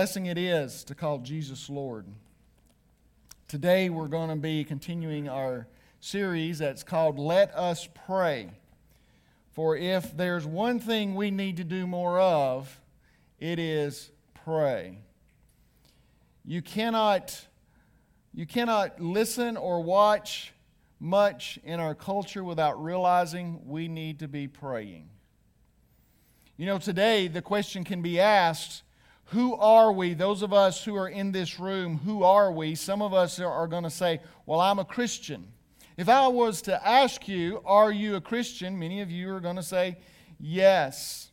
Blessing it is to call Jesus Lord. Today we're going to be continuing our series that's called Let Us Pray. For if there's one thing we need to do more of, it is pray. You cannot, you cannot listen or watch much in our culture without realizing we need to be praying. You know, today the question can be asked who are we? Those of us who are in this room, who are we? Some of us are going to say, Well, I'm a Christian. If I was to ask you, Are you a Christian? Many of you are going to say, Yes.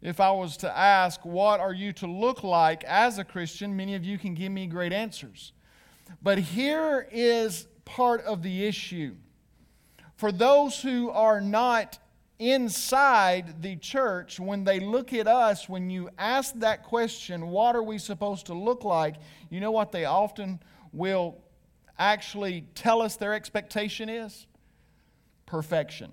If I was to ask, What are you to look like as a Christian? Many of you can give me great answers. But here is part of the issue. For those who are not inside the church, when they look at us, when you ask that question, what are we supposed to look like? You know what they often will actually tell us their expectation is? Perfection.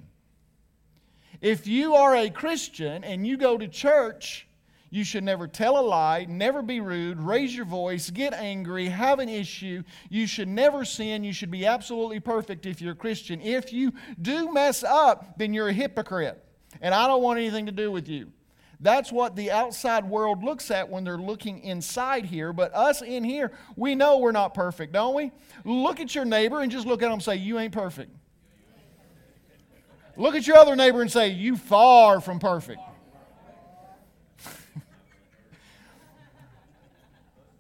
If you are a Christian and you go to church, you should never tell a lie, never be rude, raise your voice, get angry, have an issue. You should never sin. You should be absolutely perfect if you're a Christian. If you do mess up, then you're a hypocrite. And I don't want anything to do with you. That's what the outside world looks at when they're looking inside here. But us in here, we know we're not perfect, don't we? Look at your neighbor and just look at them and say, You ain't perfect. Look at your other neighbor and say, You far from perfect.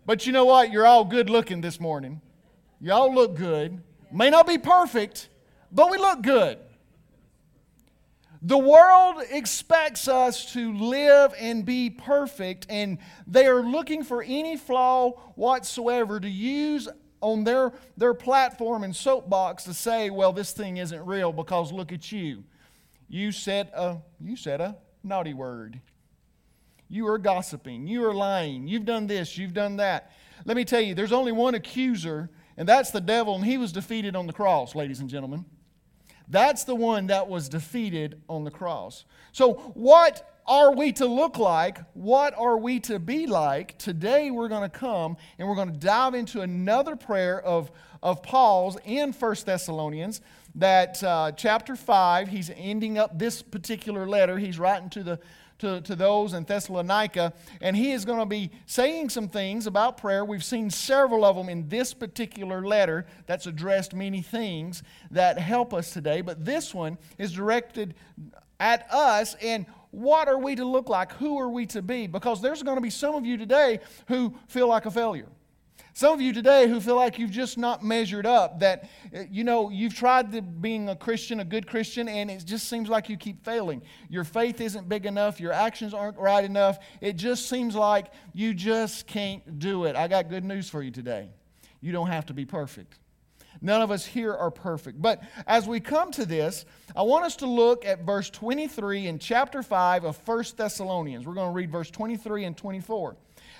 But you know what? You're all good looking this morning. You all look good. May not be perfect, but we look good. The world expects us to live and be perfect, and they are looking for any flaw whatsoever to use on their, their platform and soapbox to say, well, this thing isn't real because look at you. You said a, you said a naughty word. You are gossiping. You are lying. You've done this. You've done that. Let me tell you, there's only one accuser, and that's the devil, and he was defeated on the cross, ladies and gentlemen. That's the one that was defeated on the cross. So, what are we to look like? What are we to be like? Today, we're going to come and we're going to dive into another prayer of, of Paul's in First Thessalonians. That uh, chapter 5, he's ending up this particular letter. He's writing to the to, to those in Thessalonica, and he is going to be saying some things about prayer. We've seen several of them in this particular letter that's addressed many things that help us today, but this one is directed at us and what are we to look like? Who are we to be? Because there's going to be some of you today who feel like a failure. Some of you today who feel like you've just not measured up, that, uh, you know, you've tried to being a Christian, a good Christian, and it just seems like you keep failing. Your faith isn't big enough, your actions aren't right enough. It just seems like you just can't do it. I got good news for you today. You don't have to be perfect. None of us here are perfect. But as we come to this, I want us to look at verse 23 in chapter 5 of 1 Thessalonians. We're going to read verse 23 and 24.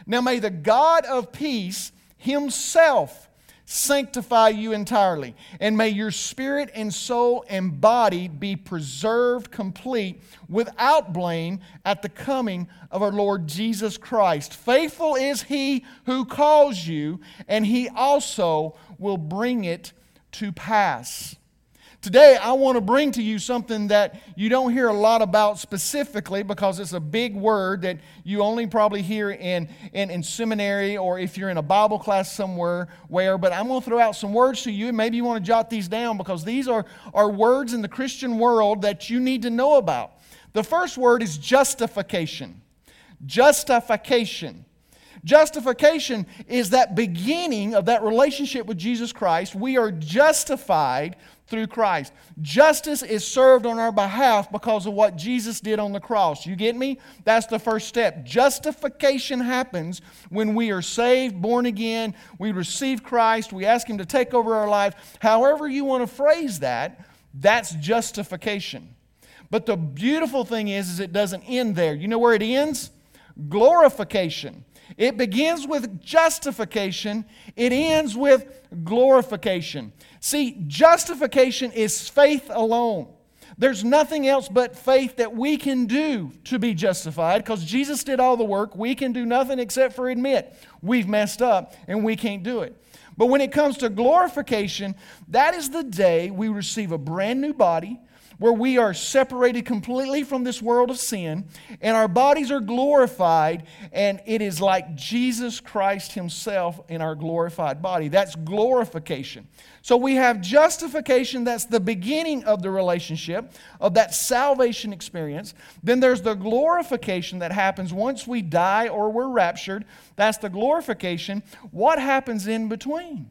Now may the God of peace Himself sanctify you entirely. And may your spirit and soul and body be preserved complete without blame at the coming of our Lord Jesus Christ. Faithful is He who calls you, and He also will bring it to pass. Today, I want to bring to you something that you don't hear a lot about specifically because it's a big word that you only probably hear in, in, in seminary or if you're in a Bible class somewhere where. But I'm going to throw out some words to you, and maybe you want to jot these down because these are, are words in the Christian world that you need to know about. The first word is justification. Justification. Justification is that beginning of that relationship with Jesus Christ. We are justified through Christ. Justice is served on our behalf because of what Jesus did on the cross. You get me? That's the first step. Justification happens when we are saved, born again, we receive Christ, we ask Him to take over our life. However, you want to phrase that, that's justification. But the beautiful thing is, is it doesn't end there. You know where it ends? Glorification. It begins with justification, it ends with glorification. See, justification is faith alone. There's nothing else but faith that we can do to be justified because Jesus did all the work. We can do nothing except for admit we've messed up and we can't do it. But when it comes to glorification, that is the day we receive a brand new body where we are separated completely from this world of sin and our bodies are glorified, and it is like Jesus Christ Himself in our glorified body. That's glorification. So we have justification, that's the beginning of the relationship, of that salvation experience. Then there's the glorification that happens once we die or we're raptured. That's the glorification. What happens in between?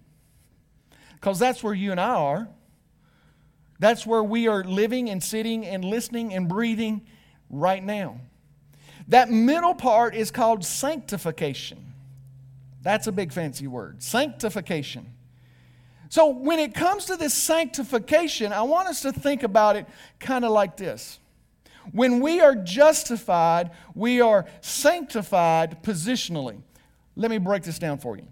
Because that's where you and I are. That's where we are living and sitting and listening and breathing right now. That middle part is called sanctification. That's a big fancy word. Sanctification. So, when it comes to this sanctification, I want us to think about it kind of like this. When we are justified, we are sanctified positionally. Let me break this down for you.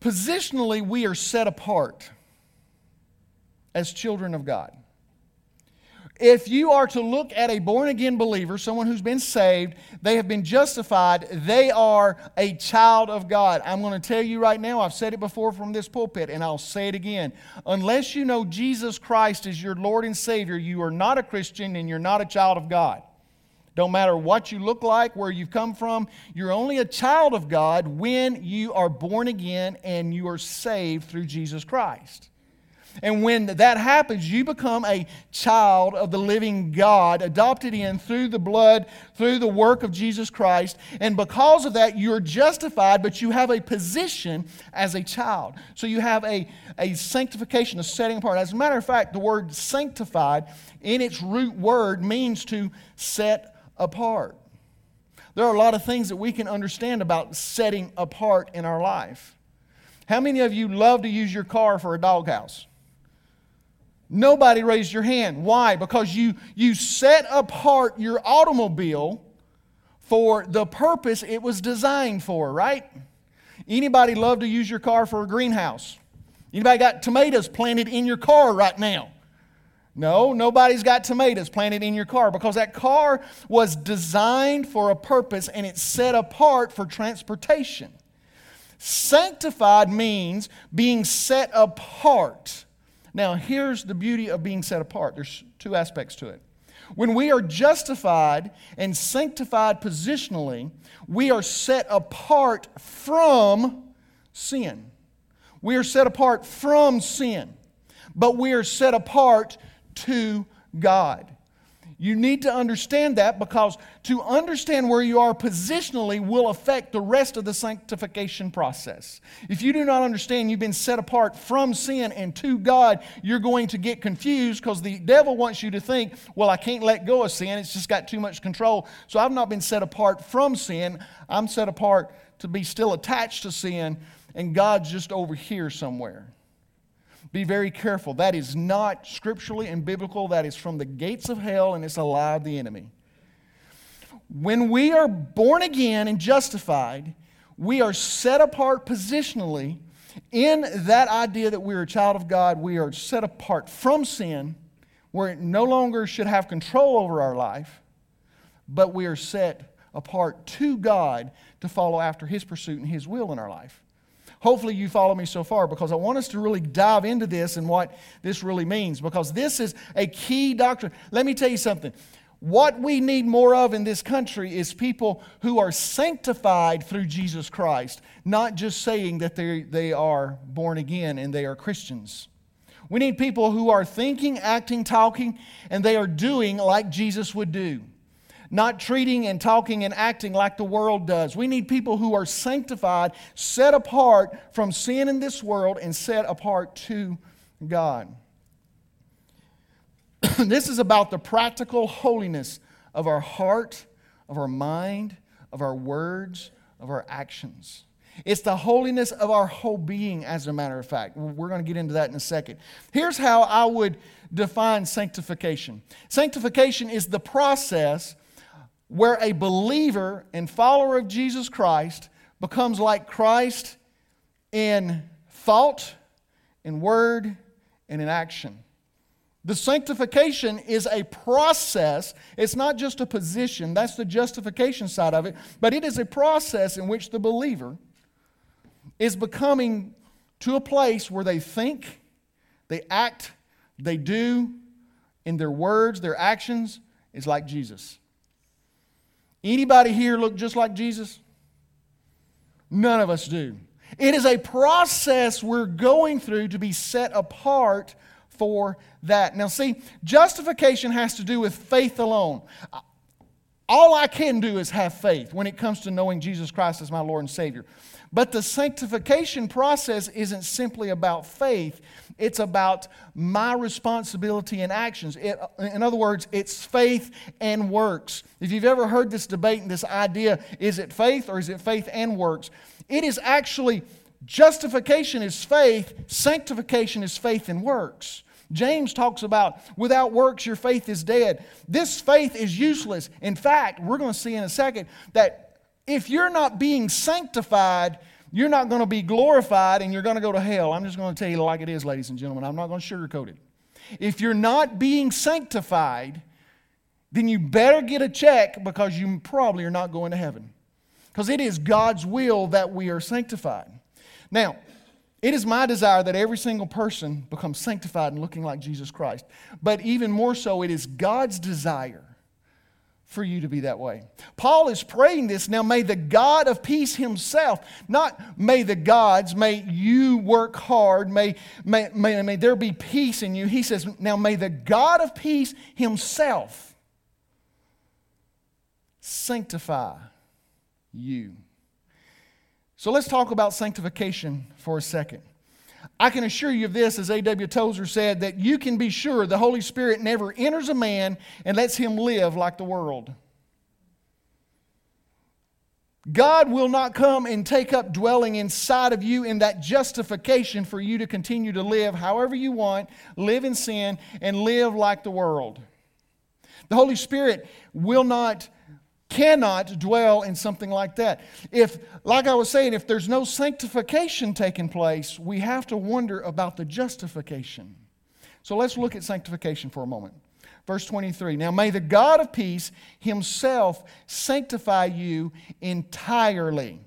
Positionally, we are set apart as children of God. If you are to look at a born again believer, someone who's been saved, they have been justified, they are a child of God. I'm going to tell you right now, I've said it before from this pulpit, and I'll say it again. Unless you know Jesus Christ is your Lord and Savior, you are not a Christian and you're not a child of God. Don't matter what you look like, where you've come from, you're only a child of God when you are born again and you are saved through Jesus Christ. And when that happens, you become a child of the living God, adopted in through the blood, through the work of Jesus Christ. And because of that, you're justified, but you have a position as a child. So you have a, a sanctification, a setting apart. As a matter of fact, the word sanctified in its root word means to set apart. There are a lot of things that we can understand about setting apart in our life. How many of you love to use your car for a doghouse? Nobody raised your hand. Why? Because you, you set apart your automobile for the purpose it was designed for, right? Anybody love to use your car for a greenhouse? Anybody got tomatoes planted in your car right now? No, nobody's got tomatoes planted in your car because that car was designed for a purpose and it's set apart for transportation. Sanctified means being set apart. Now, here's the beauty of being set apart there's two aspects to it. When we are justified and sanctified positionally, we are set apart from sin. We are set apart from sin, but we are set apart to God. You need to understand that because to understand where you are positionally will affect the rest of the sanctification process. If you do not understand you've been set apart from sin and to God, you're going to get confused because the devil wants you to think, well, I can't let go of sin. It's just got too much control. So I've not been set apart from sin. I'm set apart to be still attached to sin, and God's just over here somewhere. Be very careful. That is not scripturally and biblical. That is from the gates of hell, and it's a lie of the enemy. When we are born again and justified, we are set apart positionally in that idea that we're a child of God. We are set apart from sin, where it no longer should have control over our life, but we are set apart to God to follow after His pursuit and His will in our life. Hopefully, you follow me so far because I want us to really dive into this and what this really means because this is a key doctrine. Let me tell you something. What we need more of in this country is people who are sanctified through Jesus Christ, not just saying that they, are born again and they are Christians. We need people who are thinking, acting, talking, and they are doing like Jesus would do not treating and talking and acting like the world does. We need people who are sanctified, set apart from sin in this world, and set apart to God. this is about the practical holiness of our heart, of our mind, of our words, of our actions. It's the holiness of our whole being, as a matter of fact. We're going to get into that in a second. Here's how I would define sanctification sanctification is the process where a believer and follower of Jesus Christ becomes like Christ in thought, in word, and in action. The sanctification is a process. It's not just a position, that's the justification side of it, but it is a process in which the believer is becoming to a place where they think, they act, they do, in their words, their actions, is like Jesus. Anybody here look just like Jesus? None of us do. It is a process we're going through to be set apart for that. Now, see, justification has to do with faith alone. All I can do is have faith when it comes to knowing Jesus Christ as my Lord and Savior. But the sanctification process isn't simply about faith, it's about my responsibility and actions. It, in other words, it's faith and works. If you've ever heard this debate and this idea, is it faith or is it faith and works? It is actually justification is faith, sanctification is faith and works. James talks about without works, your faith is dead. This faith is useless. In fact, we're going to see in a second that if you're not being sanctified, you're not going to be glorified and you're going to go to hell. I'm just going to tell you like it is, ladies and gentlemen. I'm not going to sugarcoat it. If you're not being sanctified, then you better get a check because you probably are not going to heaven. Because it is God's will that we are sanctified. Now, it is my desire that every single person becomes sanctified and looking like Jesus Christ. But even more so, it is God's desire for you to be that way. Paul is praying this now, may the God of peace himself, not may the gods, may you work hard, may, may, may, may there be peace in you. He says, now may the God of peace himself sanctify you. So let's talk about sanctification for a second. I can assure you of this, as A.W. Tozer said, that you can be sure the Holy Spirit never enters a man and lets him live like the world. God will not come and take up dwelling inside of you in that justification for you to continue to live however you want, live in sin, and live like the world. The Holy Spirit will not cannot dwell in something like that. If, like I was saying, if there's no sanctification taking place, we have to wonder about the justification. So let's look at sanctification for a moment. Verse 23 Now may the God of peace himself sanctify you entirely,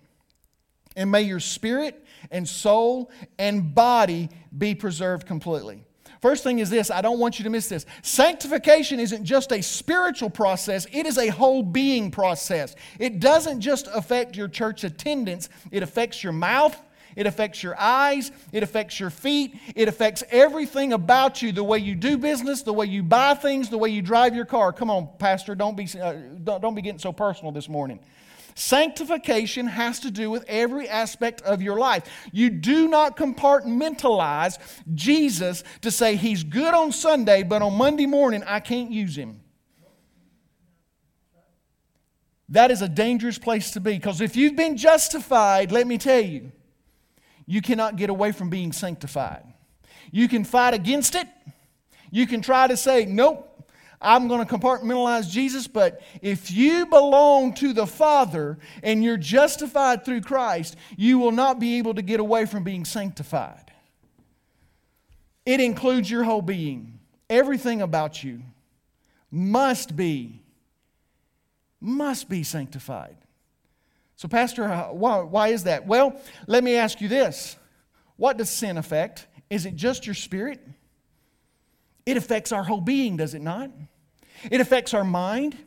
and may your spirit and soul and body be preserved completely. First thing is this I don't want you to miss this. Sanctification isn't just a spiritual process, it is a whole being process. It doesn't just affect your church attendance, it affects your mouth. It affects your eyes. It affects your feet. It affects everything about you the way you do business, the way you buy things, the way you drive your car. Come on, Pastor, don't be, uh, don't, don't be getting so personal this morning. Sanctification has to do with every aspect of your life. You do not compartmentalize Jesus to say he's good on Sunday, but on Monday morning I can't use him. That is a dangerous place to be because if you've been justified, let me tell you, you cannot get away from being sanctified. You can fight against it. You can try to say, nope, I'm going to compartmentalize Jesus, but if you belong to the Father and you're justified through Christ, you will not be able to get away from being sanctified. It includes your whole being. Everything about you must be, must be sanctified. So, Pastor, uh, why, why is that? Well, let me ask you this What does sin affect? Is it just your spirit? It affects our whole being, does it not? It affects our mind,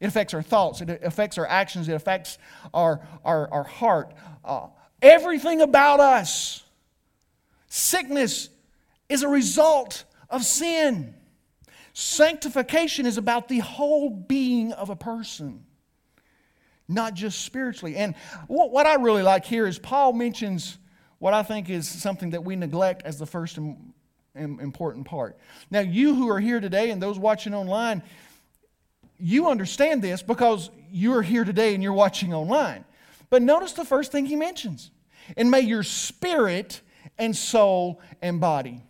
it affects our thoughts, it affects our actions, it affects our, our, our heart. Uh, everything about us. Sickness is a result of sin. Sanctification is about the whole being of a person, not just spiritually. And what I really like here is Paul mentions what I think is something that we neglect as the first important part. Now, you who are here today and those watching online, you understand this because you're here today and you're watching online. But notice the first thing he mentions and may your spirit and soul and body.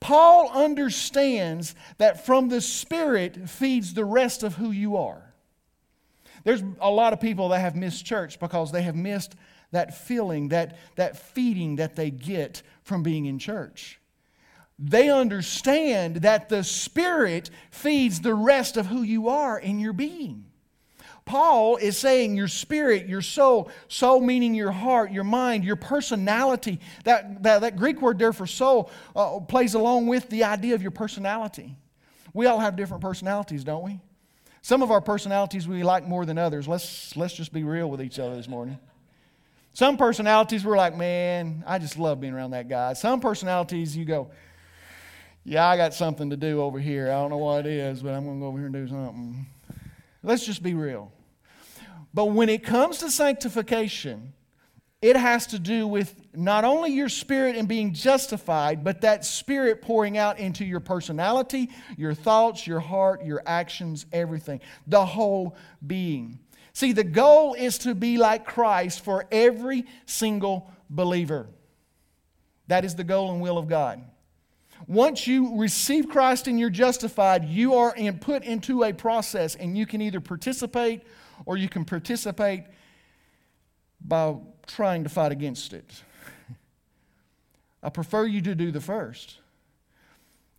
Paul understands that from the spirit feeds the rest of who you are. There's a lot of people that have missed church because they have missed that feeling, that, that feeding that they get from being in church. They understand that the Spirit feeds the rest of who you are in your being. Paul is saying your spirit, your soul, soul meaning your heart, your mind, your personality. That, that, that Greek word there for soul uh, plays along with the idea of your personality. We all have different personalities, don't we? Some of our personalities we like more than others. Let's, let's just be real with each other this morning. Some personalities we're like, man, I just love being around that guy. Some personalities you go, yeah, I got something to do over here. I don't know what it is, but I'm going to go over here and do something. Let's just be real. But when it comes to sanctification, it has to do with not only your spirit and being justified, but that spirit pouring out into your personality, your thoughts, your heart, your actions, everything, the whole being. See, the goal is to be like Christ for every single believer. That is the goal and will of God. Once you receive Christ and you're justified, you are in, put into a process, and you can either participate or you can participate by trying to fight against it. I prefer you to do the first.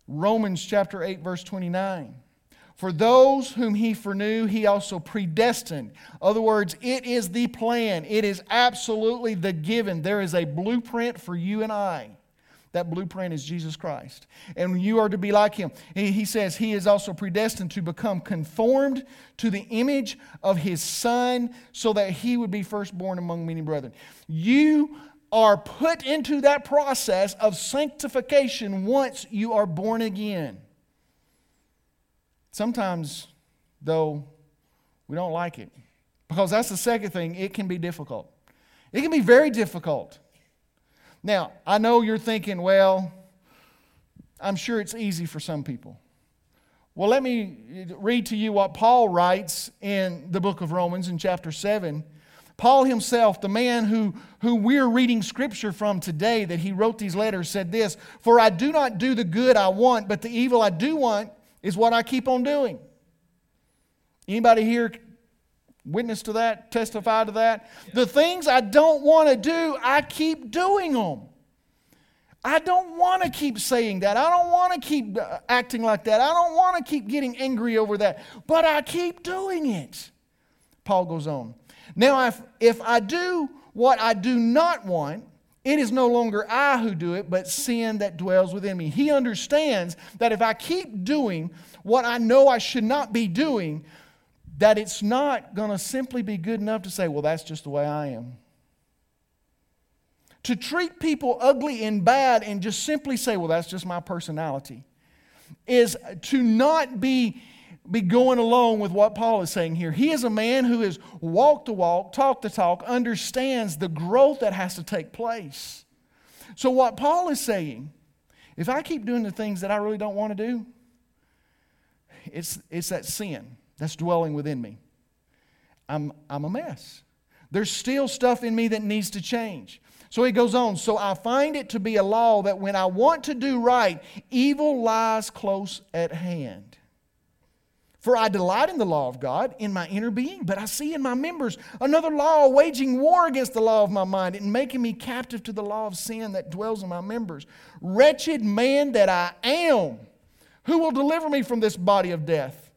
Romans chapter 8, verse 29. For those whom he foreknew, he also predestined. Other words, it is the plan. It is absolutely the given. There is a blueprint for you and I. That blueprint is Jesus Christ. And you are to be like him. He says he is also predestined to become conformed to the image of his son so that he would be firstborn among many brethren. You are put into that process of sanctification once you are born again. Sometimes, though, we don't like it. Because that's the second thing, it can be difficult. It can be very difficult. Now, I know you're thinking, well, I'm sure it's easy for some people. Well, let me read to you what Paul writes in the book of Romans in chapter 7. Paul himself, the man who, who we're reading scripture from today, that he wrote these letters, said this For I do not do the good I want, but the evil I do want is what I keep on doing. Anybody here witness to that, testify to that. The things I don't want to do, I keep doing them. I don't want to keep saying that. I don't want to keep uh, acting like that. I don't want to keep getting angry over that. But I keep doing it. Paul goes on. Now, if, if I do what I do not want, it is no longer I who do it, but sin that dwells within me. He understands that if I keep doing what I know I should not be doing, that it's not going to simply be good enough to say, well, that's just the way I am. To treat people ugly and bad and just simply say, well, that's just my personality, is to not be, be going along with what Paul is saying here. He is a man who has walked the walk, talked the talk, understands the growth that has to take place. So, what Paul is saying, if I keep doing the things that I really don't want to do, it's, it's that sin that's dwelling within me. I'm, I'm a mess. There's still stuff in me that needs to change. So he goes on. So I find it to be a law that when I want to do right, evil lies close at hand. For I delight in the law of God in my inner being, but I see in my members another law waging war against the law of my mind and making me captive to the law of sin that dwells in my members. Wretched man that I am, who will deliver me from this body of death?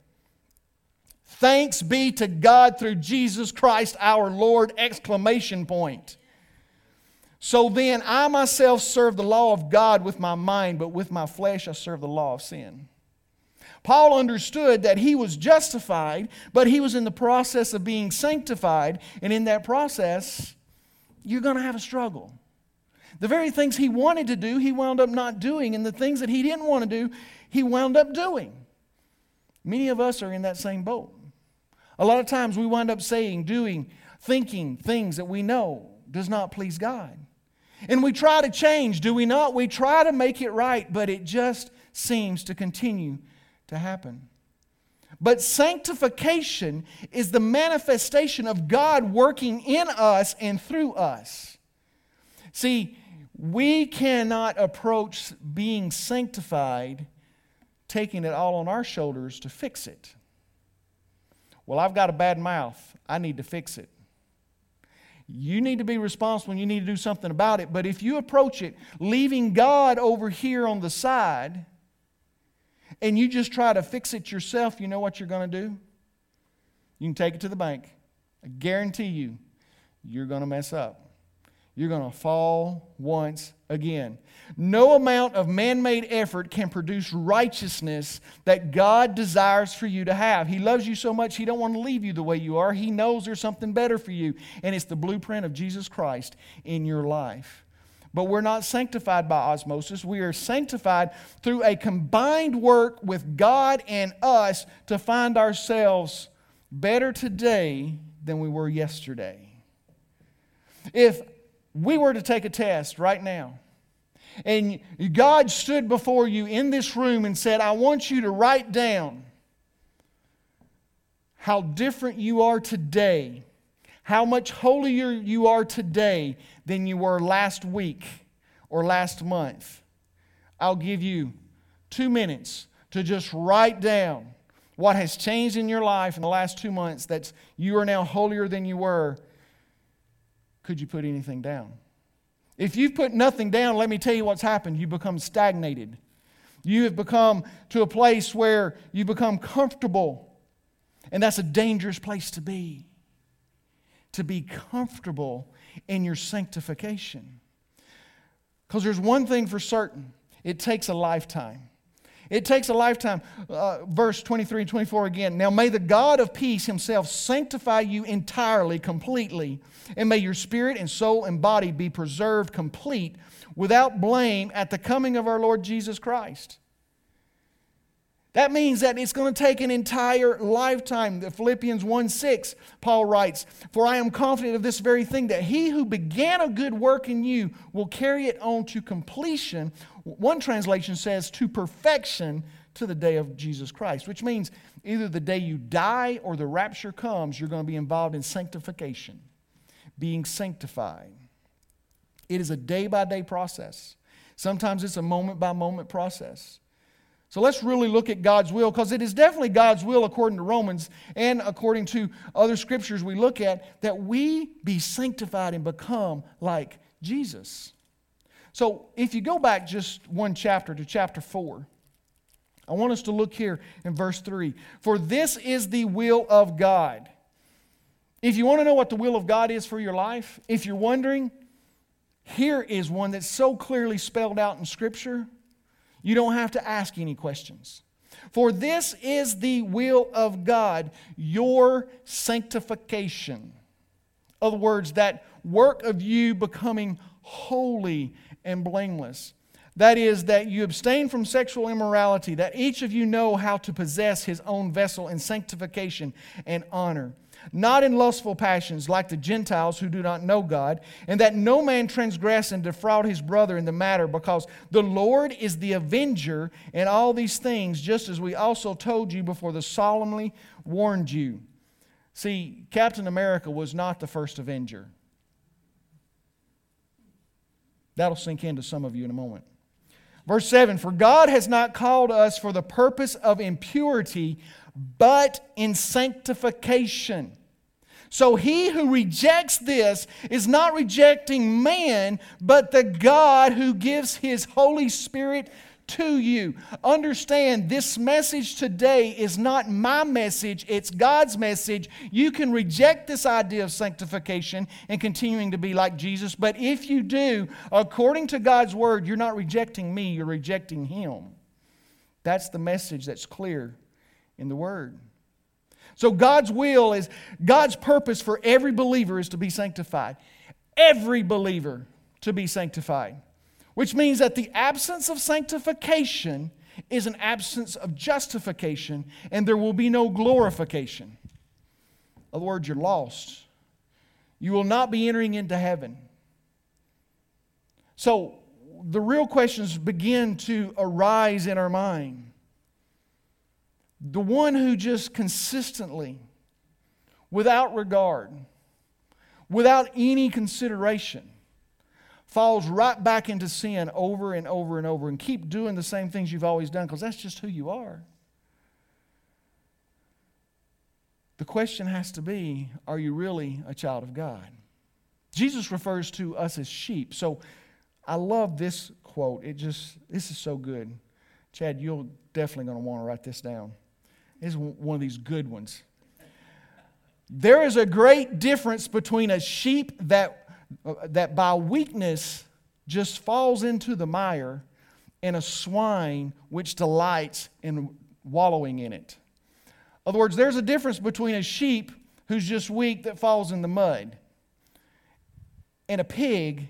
Thanks be to God through Jesus Christ our Lord! Exclamation point. So then, I myself serve the law of God with my mind, but with my flesh I serve the law of sin. Paul understood that he was justified, but he was in the process of being sanctified, and in that process, you're going to have a struggle. The very things he wanted to do, he wound up not doing, and the things that he didn't want to do, he wound up doing. Many of us are in that same boat. A lot of times we wind up saying, doing, thinking things that we know does not please God. And we try to change, do we not? We try to make it right, but it just seems to continue to happen. But sanctification is the manifestation of God working in us and through us. See, we cannot approach being sanctified taking it all on our shoulders to fix it. Well, I've got a bad mouth. I need to fix it. you need to be responsible and you need to do something about it. But if you approach it leaving God over here on the side and you just try to fix it yourself, you know what you're going to do? You can take it to the bank. I guarantee you, you're going to mess up. You're going to fall once again. No amount of man made effort can produce righteousness that God desires for you to have. He loves you so much, He don't want to leave you the way you are. He knows there's something better for you, and it's the blueprint of Jesus Christ in your life. But we're not sanctified by osmosis. We are sanctified through a combined work with God and us to find ourselves better today than we were yesterday. If we were to take a test right now, and God stood before you in this room and said, I want you to write down how different you are today, how much holier you are today than you were last week or last month. I'll give you two minutes to just write down what has changed in your life in the last two months that you are now holier than you were. Could you put anything down? If you've put nothing down, let me tell you what's happened. You become stagnated. You have become to a place where you become comfortable. And that's a dangerous place to be. To be comfortable in your sanctification. Because there's one thing for certain it takes a lifetime. It takes a lifetime. Uh, verse 23 and 24 again. Now may the God of peace himself sanctify you entirely, completely, and may your spirit and soul and body be preserved complete without blame at the coming of our Lord Jesus Christ. That means that it's going to take an entire lifetime. The Philippians 1 6, Paul writes, For I am confident of this very thing, that he who began a good work in you will carry it on to completion. One translation says, to perfection to the day of Jesus Christ, which means either the day you die or the rapture comes, you're going to be involved in sanctification, being sanctified. It is a day by day process. Sometimes it's a moment by moment process. So let's really look at God's will because it is definitely God's will, according to Romans and according to other scriptures we look at, that we be sanctified and become like Jesus. So if you go back just one chapter to chapter 4, I want us to look here in verse 3. For this is the will of God. If you want to know what the will of God is for your life, if you're wondering, here is one that's so clearly spelled out in Scripture you don't have to ask any questions. For this is the will of God, your sanctification. Other words, that work of you becoming holy and blameless. That is, that you abstain from sexual immorality, that each of you know how to possess his own vessel in sanctification and honor not in lustful passions like the Gentiles who do not know God, and that no man transgress and defraud his brother in the matter, because the Lord is the avenger in all these things, just as we also told you before the solemnly warned you. See, Captain America was not the first avenger. That'll sink into some of you in a moment. Verse 7 For God has not called us for the purpose of impurity, but in sanctification. So he who rejects this is not rejecting man, but the God who gives his Holy Spirit to you. Understand this message today is not my message, it's God's message. You can reject this idea of sanctification and continuing to be like Jesus, but if you do, according to God's word, you're not rejecting me, you're rejecting him. That's the message that's clear in the Word. So, God's will is, God's purpose for every believer is to be sanctified. Every believer to be sanctified. Which means that the absence of sanctification is an absence of justification, and there will be no glorification. In other words, you're lost. You will not be entering into heaven. So, the real questions begin to arise in our mind. The one who just consistently, without regard, without any consideration, falls right back into sin over and over and over and keep doing the same things you've always done because that's just who you are. The question has to be are you really a child of God? Jesus refers to us as sheep. So I love this quote. It just, this is so good. Chad, you're definitely going to want to write this down. This is one of these good ones. There is a great difference between a sheep that, uh, that by weakness just falls into the mire and a swine which delights in wallowing in it. In other words, there's a difference between a sheep who's just weak that falls in the mud and a pig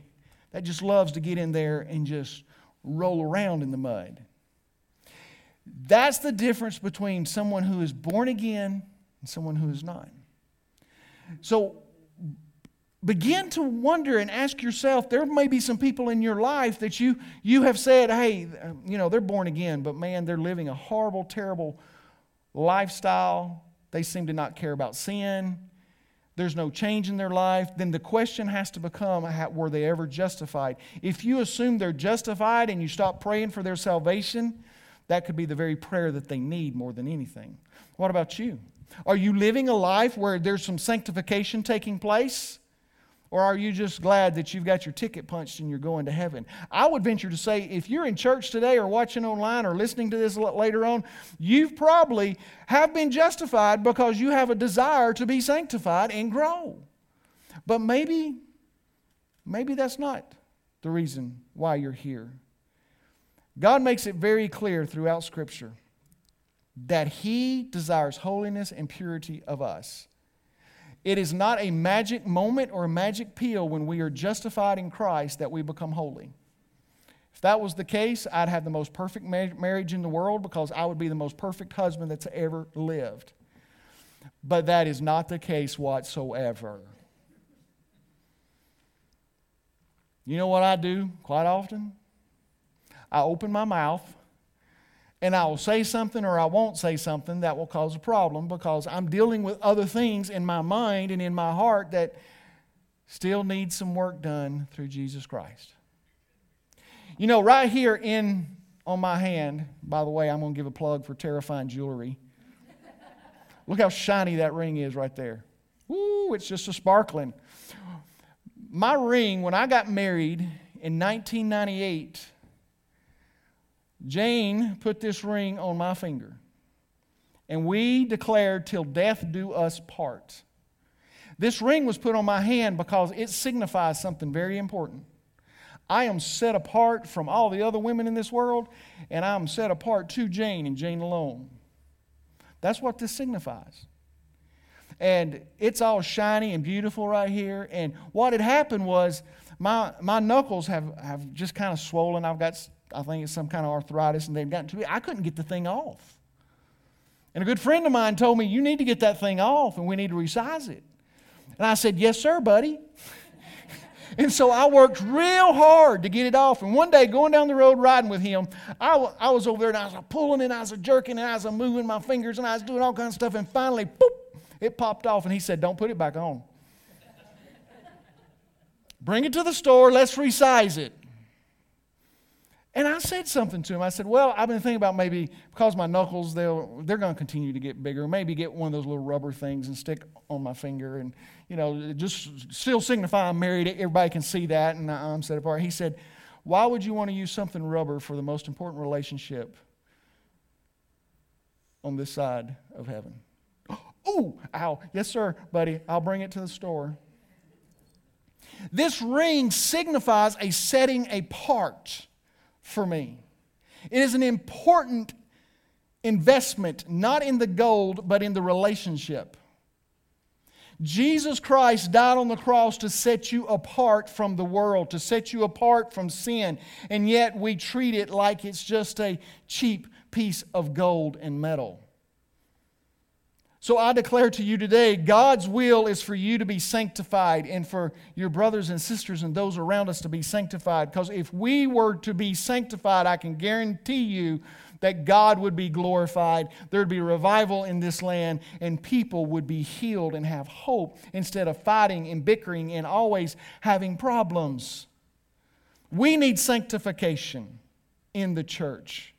that just loves to get in there and just roll around in the mud. That's the difference between someone who is born again and someone who is not. So begin to wonder and ask yourself there may be some people in your life that you, you have said, hey, you know, they're born again, but man, they're living a horrible, terrible lifestyle. They seem to not care about sin. There's no change in their life. Then the question has to become were they ever justified? If you assume they're justified and you stop praying for their salvation, that could be the very prayer that they need more than anything. What about you? Are you living a life where there's some sanctification taking place? Or are you just glad that you've got your ticket punched and you're going to heaven? I would venture to say if you're in church today or watching online or listening to this later on, you probably have been justified because you have a desire to be sanctified and grow. But maybe, maybe that's not the reason why you're here. God makes it very clear throughout Scripture that He desires holiness and purity of us. It is not a magic moment or a magic pill when we are justified in Christ that we become holy. If that was the case, I'd have the most perfect marriage in the world because I would be the most perfect husband that's ever lived. But that is not the case whatsoever. You know what I do quite often? I open my mouth and I will say something or I won't say something that will cause a problem because I'm dealing with other things in my mind and in my heart that still need some work done through Jesus Christ. You know, right here in on my hand, by the way, I'm going to give a plug for Terrifying Jewelry. Look how shiny that ring is right there. Woo, it's just a sparkling. My ring, when I got married in 1998, Jane put this ring on my finger, and we declared, Till death do us part. This ring was put on my hand because it signifies something very important. I am set apart from all the other women in this world, and I'm set apart to Jane and Jane alone. That's what this signifies. And it's all shiny and beautiful right here. And what had happened was my, my knuckles have, have just kind of swollen. I've got I think it's some kind of arthritis, and they'd gotten to me. I couldn't get the thing off. And a good friend of mine told me, You need to get that thing off, and we need to resize it. And I said, Yes, sir, buddy. and so I worked real hard to get it off. And one day, going down the road riding with him, I, w- I was over there and I was pulling and I was jerking and I was moving my fingers and I was doing all kinds of stuff. And finally, boop, it popped off. And he said, Don't put it back on. Bring it to the store, let's resize it. And I said something to him. I said, Well, I've been thinking about maybe because my knuckles, they'll, they're going to continue to get bigger. Maybe get one of those little rubber things and stick on my finger and, you know, just still signify I'm married. Everybody can see that and I'm set apart. He said, Why would you want to use something rubber for the most important relationship on this side of heaven? Oh, ow. Yes, sir, buddy. I'll bring it to the store. This ring signifies a setting apart for me. It is an important investment, not in the gold, but in the relationship. Jesus Christ died on the cross to set you apart from the world, to set you apart from sin, and yet we treat it like it's just a cheap piece of gold and metal. So I declare to you today God's will is for you to be sanctified and for your brothers and sisters and those around us to be sanctified. Because if we were to be sanctified, I can guarantee you that God would be glorified, there'd be revival in this land, and people would be healed and have hope instead of fighting and bickering and always having problems. We need sanctification in the church.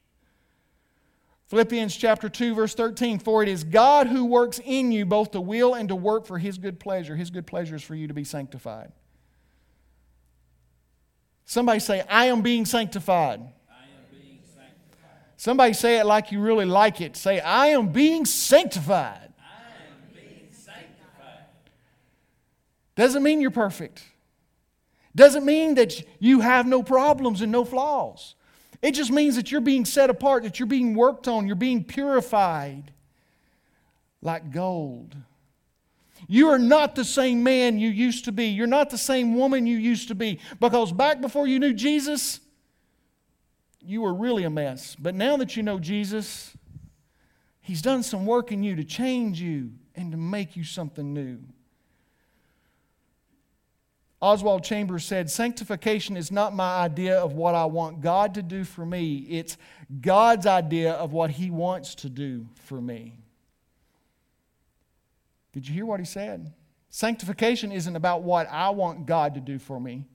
Philippians chapter 2 verse 13 for it is God who works in you both to will and to work for his good pleasure. His good pleasure is for you to be sanctified. Somebody say, I am being sanctified. Somebody say it like you really like it. Say, I am being sanctified. I am being sanctified. Doesn't mean you're perfect. Doesn't mean that you have no problems and no flaws. It just means that you're being set apart, that you're being worked on, you're being purified like gold. You are not the same man you used to be. You're not the same woman you used to be. Because back before you knew Jesus, you were really a mess. But now that you know Jesus, He's done some work in you to change you and to make you something new. Oswald Chambers said, Sanctification is not my idea of what I want God to do for me, it's God's idea of what He wants to do for me. Did you hear what he said? Sanctification isn't about what I want God to do for me,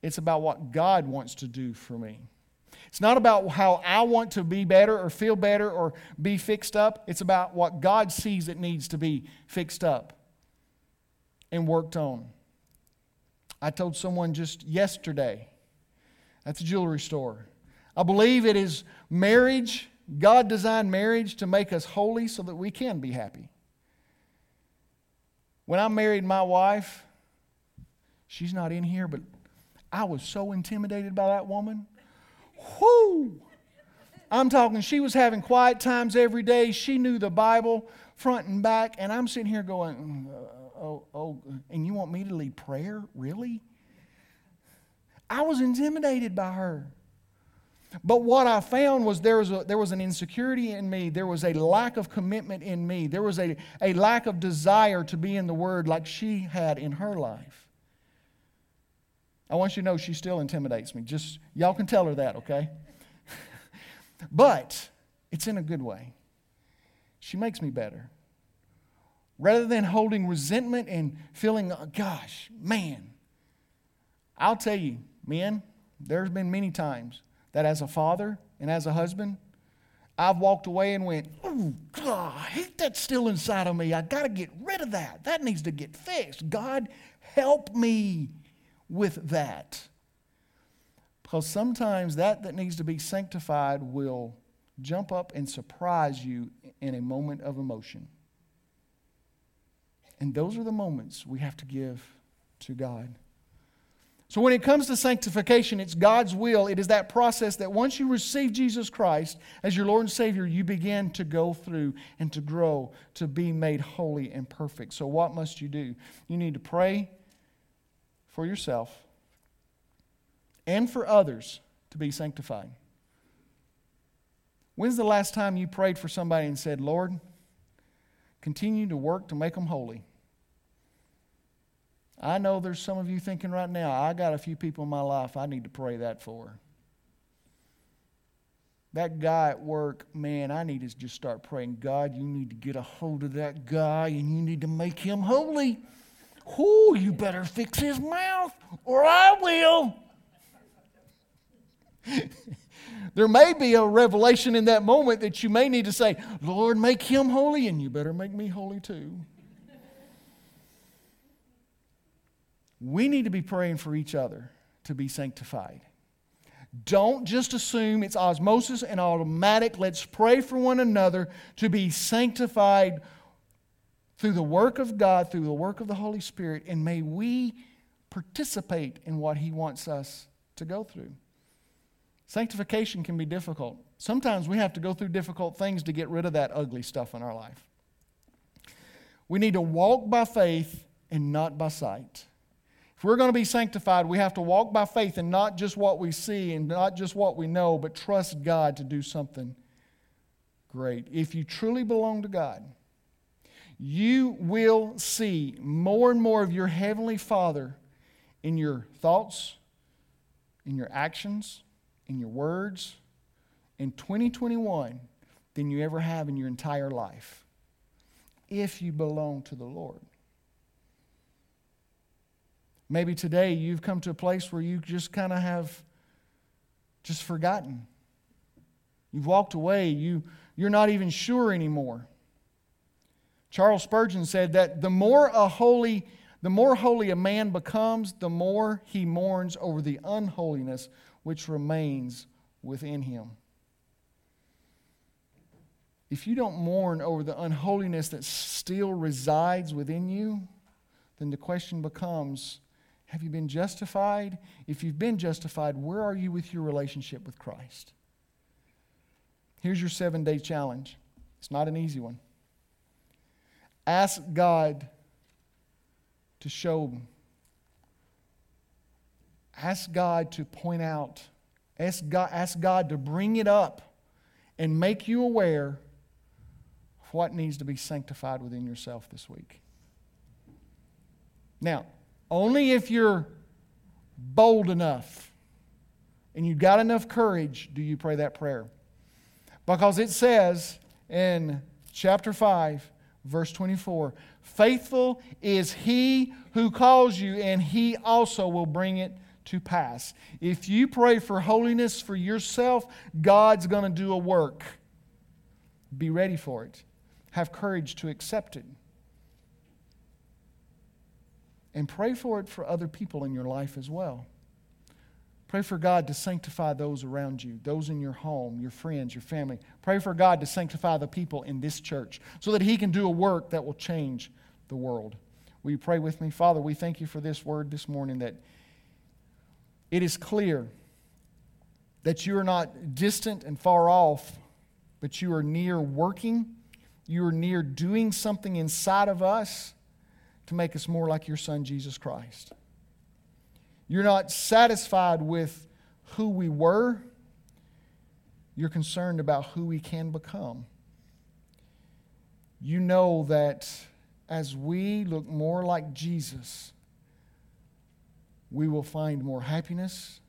it's about what God wants to do for me. It's not about how I want to be better or feel better or be fixed up. It's about what God sees that needs to be fixed up and worked on. I told someone just yesterday, that's a jewelry store. I believe it is marriage. God designed marriage to make us holy so that we can be happy. When I married my wife, she's not in here, but I was so intimidated by that woman. Whoo! I'm talking, she was having quiet times every day. She knew the Bible front and back, and I'm sitting here going, mm, oh, oh, and you want me to lead prayer? Really? I was intimidated by her. But what I found was there was, a, there was an insecurity in me. There was a lack of commitment in me. There was a, a lack of desire to be in the Word like she had in her life. I want you to know she still intimidates me. Just, y'all can tell her that, okay? but it's in a good way. She makes me better. Rather than holding resentment and feeling, oh, gosh, man, I'll tell you, men, there's been many times that as a father and as a husband, I've walked away and went, oh, God, I hate that still inside of me. I got to get rid of that. That needs to get fixed. God, help me with that. Because sometimes that that needs to be sanctified will jump up and surprise you in a moment of emotion. And those are the moments we have to give to God. So, when it comes to sanctification, it's God's will. It is that process that once you receive Jesus Christ as your Lord and Savior, you begin to go through and to grow to be made holy and perfect. So, what must you do? You need to pray for yourself and for others to be sanctified. When's the last time you prayed for somebody and said, Lord, continue to work to make them holy? I know there's some of you thinking right now, I got a few people in my life I need to pray that for. That guy at work, man, I need to just start praying, God, you need to get a hold of that guy and you need to make him holy. Whoo, you better fix his mouth or I will. there may be a revelation in that moment that you may need to say, Lord, make him holy, and you better make me holy too. We need to be praying for each other to be sanctified. Don't just assume it's osmosis and automatic. Let's pray for one another to be sanctified through the work of God, through the work of the Holy Spirit, and may we participate in what He wants us to go through. Sanctification can be difficult. Sometimes we have to go through difficult things to get rid of that ugly stuff in our life. We need to walk by faith and not by sight. We're going to be sanctified, we have to walk by faith and not just what we see and not just what we know, but trust God to do something great. If you truly belong to God, you will see more and more of your Heavenly Father in your thoughts, in your actions, in your words in 2021 than you ever have in your entire life if you belong to the Lord. Maybe today you've come to a place where you just kind of have just forgotten. You've walked away. You, you're not even sure anymore. Charles Spurgeon said that the more a holy The more holy a man becomes, the more he mourns over the unholiness which remains within him. If you don't mourn over the unholiness that still resides within you, then the question becomes have you been justified? If you've been justified, where are you with your relationship with Christ? Here's your seven day challenge. It's not an easy one. Ask God to show, ask God to point out, ask God, ask God to bring it up and make you aware of what needs to be sanctified within yourself this week. Now, only if you're bold enough and you've got enough courage do you pray that prayer. Because it says in chapter 5, verse 24 Faithful is he who calls you, and he also will bring it to pass. If you pray for holiness for yourself, God's going to do a work. Be ready for it, have courage to accept it and pray for it for other people in your life as well. Pray for God to sanctify those around you, those in your home, your friends, your family. Pray for God to sanctify the people in this church so that He can do a work that will change the world. Will you pray with me? Father, we thank you for this word this morning that it is clear that you are not distant and far off, but you are near working. You are near doing something inside of us to make us more like your Son, Jesus Christ. You're not satisfied with who we were, you're concerned about who we can become. You know that as we look more like Jesus, we will find more happiness,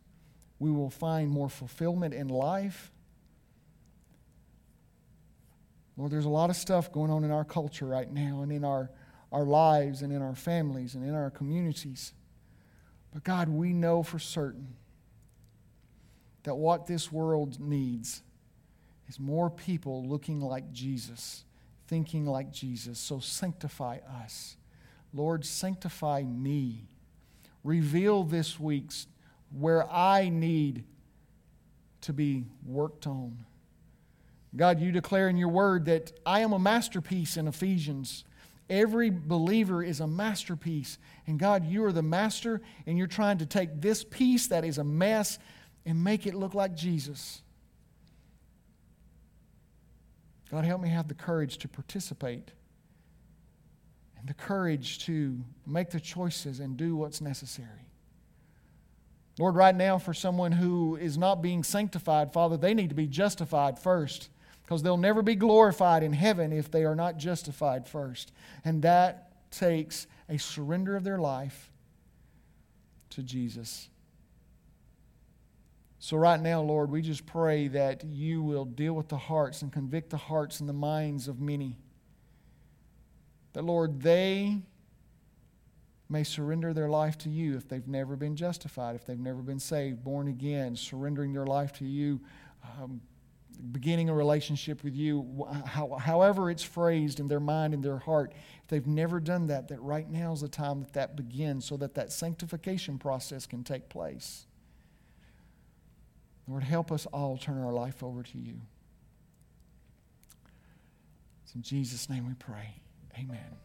we will find more fulfillment in life. Lord, there's a lot of stuff going on in our culture right now and in our our lives and in our families and in our communities. But God, we know for certain that what this world needs is more people looking like Jesus, thinking like Jesus. So sanctify us. Lord, sanctify me. Reveal this week's where I need to be worked on. God, you declare in your word that I am a masterpiece in Ephesians Every believer is a masterpiece. And God, you are the master, and you're trying to take this piece that is a mess and make it look like Jesus. God, help me have the courage to participate and the courage to make the choices and do what's necessary. Lord, right now, for someone who is not being sanctified, Father, they need to be justified first because they'll never be glorified in heaven if they are not justified first. And that takes a surrender of their life to Jesus. So, right now, Lord, we just pray that you will deal with the hearts and convict the hearts and the minds of many. That, Lord, they may surrender their life to you if they've never been justified, if they've never been saved, born again, surrendering their life to you. Um, beginning a relationship with you, however it's phrased in their mind and their heart, if they've never done that, that right now is the time that that begins so that that sanctification process can take place. Lord, help us all turn our life over to you. It's in Jesus' name we pray. Amen.